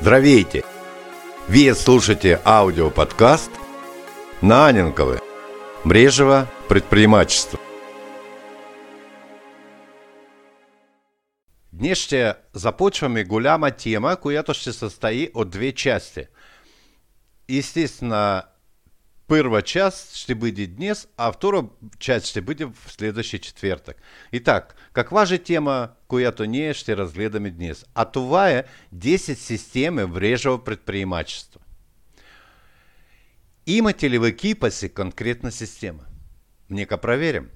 Здравейте! Вы слушаете аудиоподкаст «Наненковы. Мрежево предпринимательство». Днес ще започваме голяма тема, която ще състои от две части. Естествено, първа част ще бъде днес, а втора част ще бъде в следващия четвъртък. Итак, каква же тема, която ние ще разгледаме днес? А това е 10 системи мрежово предприемачество. Имате ли в екипа си конкретна система? Нека проверим.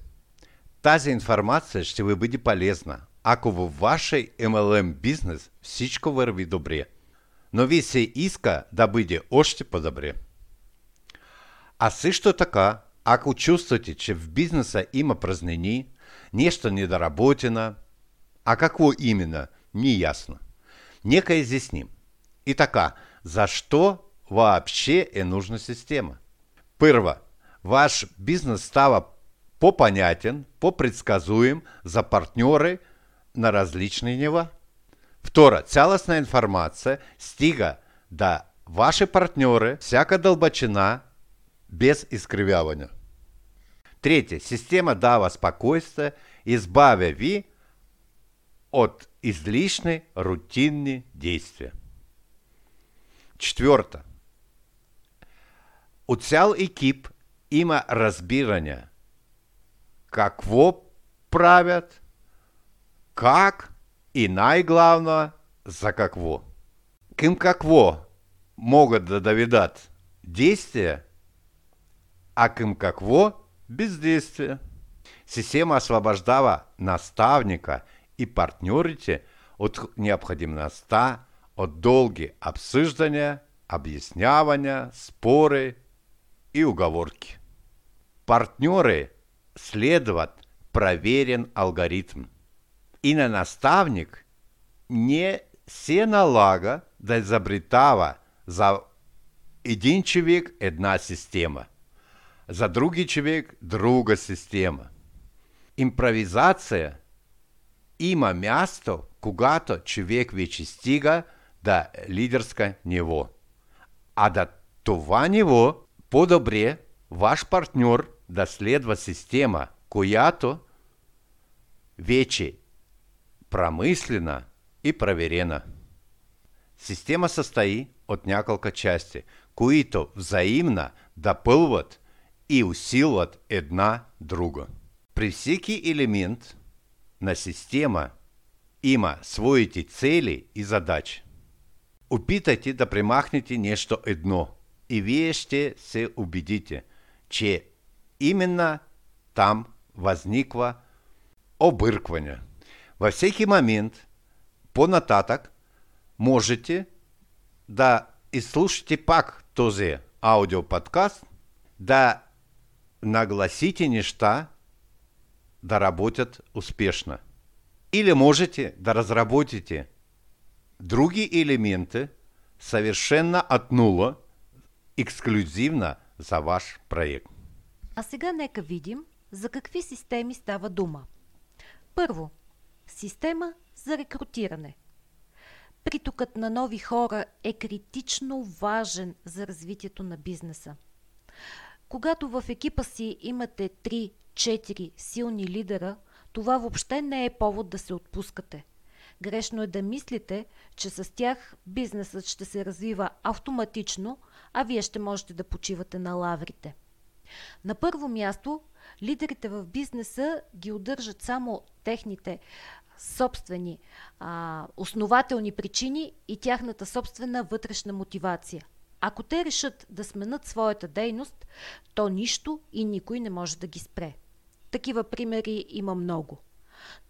Тази информация ще ви бъде полезна, ако във вашей MLM бизнес всичко върви добре. Но ви се иска да бъде още по-добре. А също така, ако чувствате, че в бизнеса има празнини, нещо недоработено, а какво именно, не ясно. Нека изясним. И така, защо вообще е нужна система? Първо, ваш бизнес става по-понятен, по-предсказуем за партньоры на различни нива. Второ, цялостна информация стига до ваши партньоры, всяка дълбочина без изкривявания. Третье. Система дава спокойствие, избавя ви от излишни рутинни действия. Четвърто. У цял екип има разбиране какво правят, как и най-главно за какво. Към какво могат да доведат действия, а към какво бездействие. Система освобождава наставника и партнерите от необходимости от долги обсуждения, объяснявания, споры и уговорки. Партнеры следуют проверен алгоритм. И на наставник не се налага да изобретава за един човек една система, за другий човек друга система. Импровизация има място, когато човек вече стига до лидерска ниво. А до това ниво по-добре ваш партньор да следва система, която вече промыслена и проверена. Система состоит от няколко части, които взаимно допълват и усилват една друга. При всеки елемент на система има своите цели и задачи. Опитайте да примахнете нещо едно и вие ще се убедите, че именно там възниква объркване. Във всеки момент по-нататък можете да изслушате пак този аудиоподкаст, да нагласите неща да работят успешно. Или можете да разработите други элементы совершенно от нула, ексклюзивно за ваш проект. А сега нека видим за какви системи става дума. Първо, система за рекрутиране. Притокът на нови хора е критично важен за развитието на бизнеса. Когато в екипа си имате 3-4 силни лидера, това въобще не е повод да се отпускате. Грешно е да мислите, че с тях бизнесът ще се развива автоматично, а вие ще можете да почивате на лаврите. На първо място, лидерите в бизнеса ги удържат само техните собствени а, основателни причини и тяхната собствена вътрешна мотивация. Ако те решат да сменят своята дейност, то нищо и никой не може да ги спре. Такива примери има много.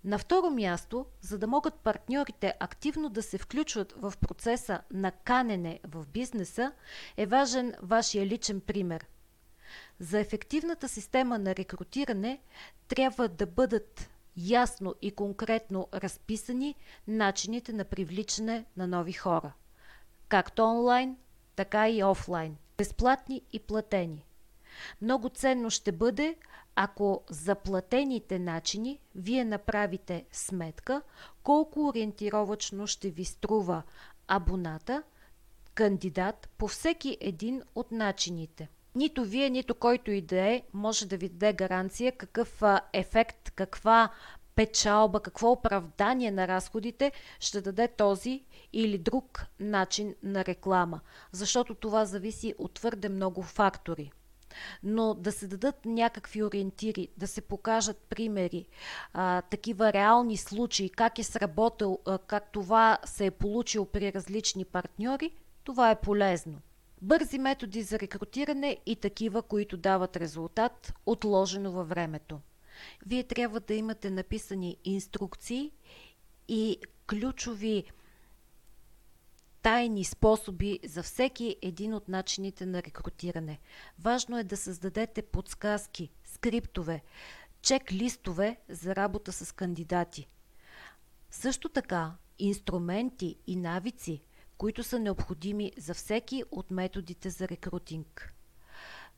На второ място, за да могат партньорите активно да се включват в процеса на канене в бизнеса, е важен вашия личен пример. За ефективната система на рекрутиране трябва да бъдат ясно и конкретно разписани начините на привличане на нови хора. Както онлайн, така и офлайн. Безплатни и платени. Много ценно ще бъде, ако за платените начини вие направите сметка колко ориентировачно ще ви струва абоната, кандидат по всеки един от начините. Нито вие, нито който и да е, може да ви даде гаранция какъв ефект, каква печалба, какво оправдание на разходите ще даде този или друг начин на реклама, защото това зависи от твърде много фактори. Но да се дадат някакви ориентири, да се покажат примери, а, такива реални случаи, как е сработал, а, как това се е получил при различни партньори, това е полезно. Бързи методи за рекрутиране и такива, които дават резултат, отложено във времето. Вие трябва да имате написани инструкции и ключови тайни способи за всеки един от начините на рекрутиране. Важно е да създадете подсказки, скриптове, чек-листове за работа с кандидати. Също така, инструменти и навици, които са необходими за всеки от методите за рекрутинг.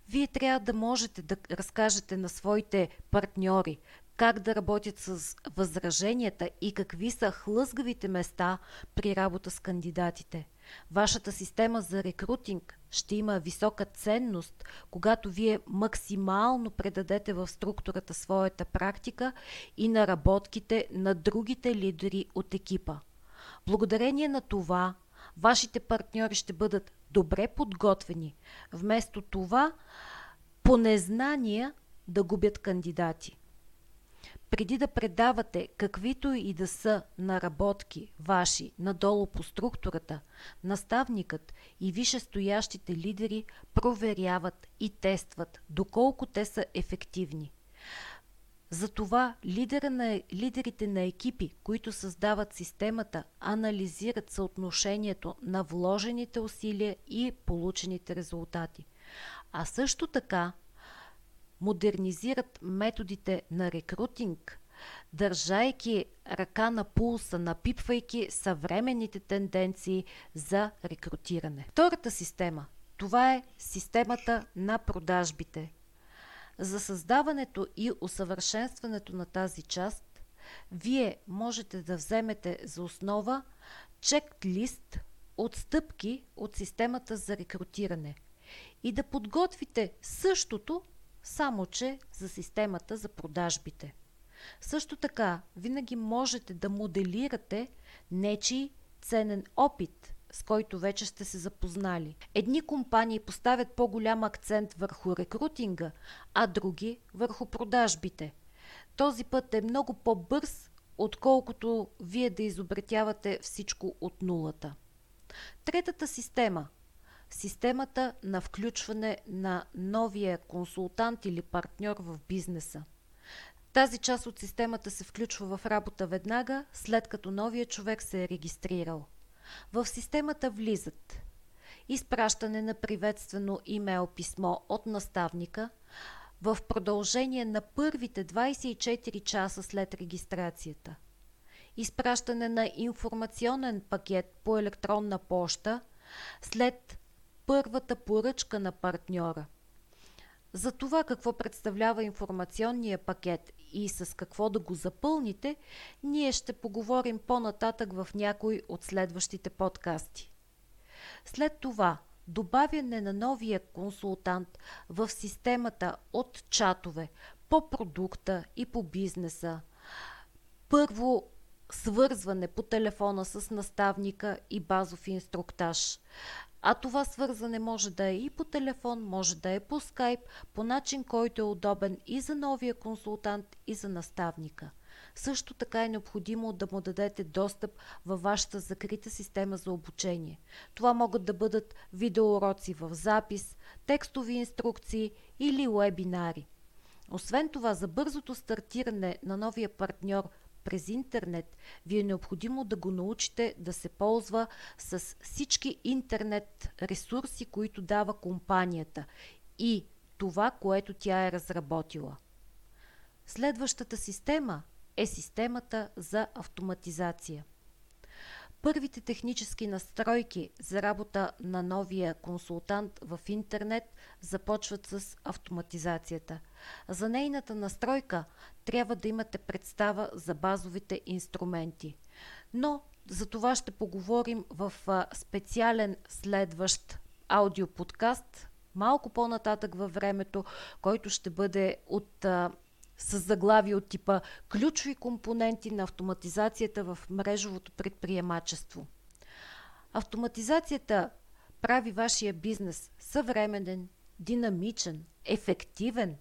Вие трябва да можете да разкажете на своите партньори как да работят с възраженията и какви са хлъзгавите места при работа с кандидатите. Вашата система за рекрутинг ще има висока ценност, когато вие максимално предадете в структурата своята практика и наработките на другите лидери от екипа. Благодарение на това, вашите партньори ще бъдат добре подготвени, вместо това по незнание да губят кандидати. Преди да предавате каквито и да са наработки ваши надолу по структурата, наставникът и висшестоящите лидери проверяват и тестват доколко те са ефективни. Затова лидера на, лидерите на екипи, които създават системата, анализират съотношението на вложените усилия и получените резултати. А също така модернизират методите на рекрутинг, държайки ръка на пулса, напипвайки съвременните тенденции за рекрутиране. Втората система – това е системата на продажбите. За създаването и усъвършенстването на тази част, вие можете да вземете за основа чек-лист от стъпки от системата за рекрутиране и да подготвите същото само че за системата за продажбите. Също така, винаги можете да моделирате нечи ценен опит, с който вече сте се запознали. Едни компании поставят по-голям акцент върху рекрутинга, а други върху продажбите. Този път е много по-бърз, отколкото вие да изобретявате всичко от нулата. Третата система – системата на включване на новия консултант или партньор в бизнеса. Тази част от системата се включва в работа веднага, след като новия човек се е регистрирал. В системата влизат изпращане на приветствено имейл писмо от наставника в продължение на първите 24 часа след регистрацията, изпращане на информационен пакет по електронна поща след първата поръчка на партньора. За това какво представлява информационния пакет и с какво да го запълните, ние ще поговорим по-нататък в някой от следващите подкасти. След това добавяне на новия консултант в системата от чатове по продукта и по бизнеса. Първо свързване по телефона с наставника и базов инструктаж. А това свързане може да е и по телефон, може да е по скайп, по начин, който е удобен и за новия консултант, и за наставника. Също така е необходимо да му дадете достъп във вашата закрита система за обучение. Това могат да бъдат видеоуроци в запис, текстови инструкции или вебинари. Освен това, за бързото стартиране на новия партньор през интернет, ви е необходимо да го научите да се ползва с всички интернет ресурси, които дава компанията и това, което тя е разработила. Следващата система е системата за автоматизация – Първите технически настройки за работа на новия консултант в интернет започват с автоматизацията. За нейната настройка трябва да имате представа за базовите инструменти. Но За това ще поговорим в специален следващ аудиоподкаст малко по-нататък във времето, който ще бъде от с заглави от типа Ключови компоненти на автоматизацията в мрежовото предприемачество. Автоматизацията прави вашия бизнес съвременен, динамичен, ефективен,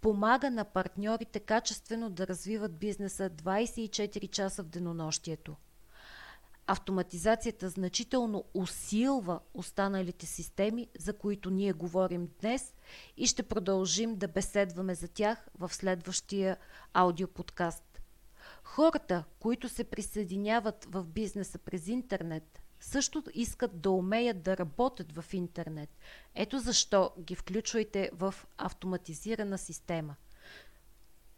помага на партньорите качествено да развиват бизнеса 24 часа в денонощието. Автоматизацията значително усилва останалите системи, за които ние говорим днес и ще продължим да беседваме за тях в следващия аудиоподкаст. Хората, които се присъединяват в бизнеса през интернет, също искат да умеят да работят в интернет. Ето защо ги включвайте в автоматизирана система.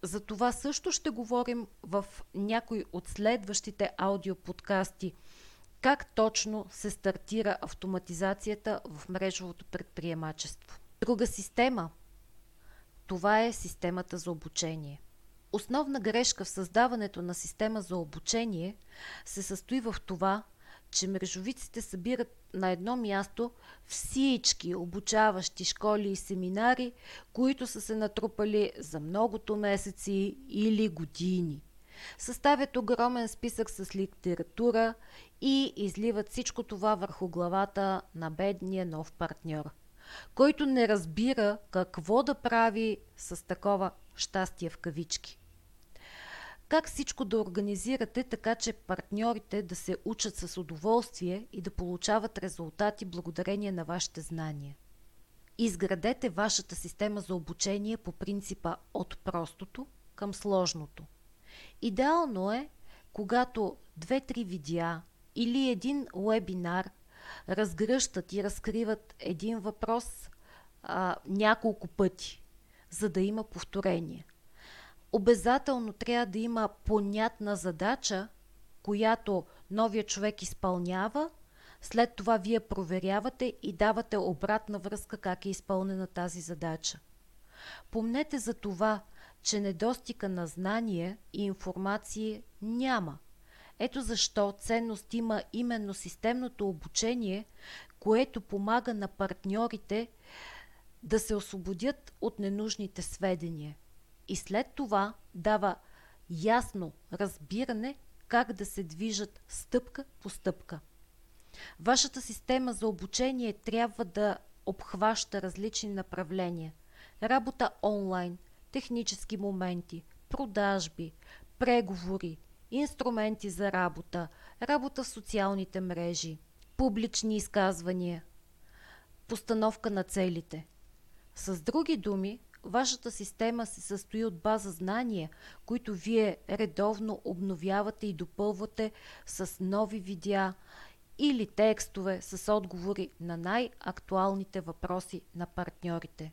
За това също ще говорим в някой от следващите аудиоподкасти. Как точно се стартира автоматизацията в мрежовото предприемачество. Друга система. Това е системата за обучение. Основна грешка в създаването на система за обучение се състои в това, че мрежовиците събират на едно място всички обучаващи школи и семинари, които са се натрупали за многото месеци или години. Съставят огромен списък с литература и изливат всичко това върху главата на бедния нов партньор, който не разбира какво да прави с такова щастие в кавички как всичко да организирате, така че партньорите да се учат с удоволствие и да получават резултати благодарение на вашите знания. Изградете вашата система за обучение по принципа от простото към сложното. Идеално е, когато две-три видеа или един вебинар разгръщат и разкриват един въпрос а, няколко пъти, за да има повторение – обязателно трябва да има понятна задача, която новия човек изпълнява, след това вие проверявате и давате обратна връзка как е изпълнена тази задача. Помнете за това, че недостига на знание и информация няма. Ето защо ценност има именно системното обучение, което помага на партньорите да се освободят от ненужните сведения – и след това дава ясно разбиране как да се движат стъпка по стъпка. Вашата система за обучение трябва да обхваща различни направления. Работа онлайн, технически моменти, продажби, преговори, инструменти за работа, работа в социалните мрежи, публични изказвания, постановка на целите. С други думи, вашата система се състои от база знания, които вие редовно обновявате и допълвате с нови видеа или текстове с отговори на най-актуалните въпроси на партньорите.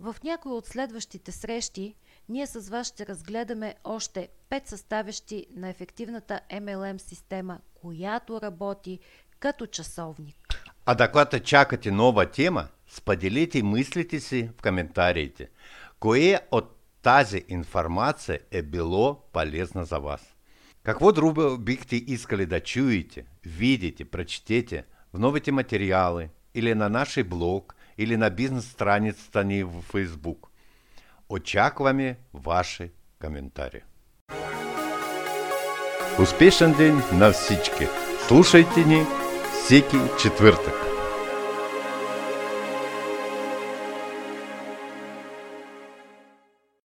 В някои от следващите срещи ние с вас ще разгледаме още 5 съставящи на ефективната MLM система, която работи като часовник. А докато чакате нова тема, споделите мислите си в коментарите. Кое от тази информация е било полезно за вас? Какво друго бихте искали да чуете, видите, прочтете в новите материалы или на нашей блог, или на бизнес-страницата ни в Facebook? Очакваме ваши коментари. Успешен день на всички! Слушайте ни всеки четвъртък!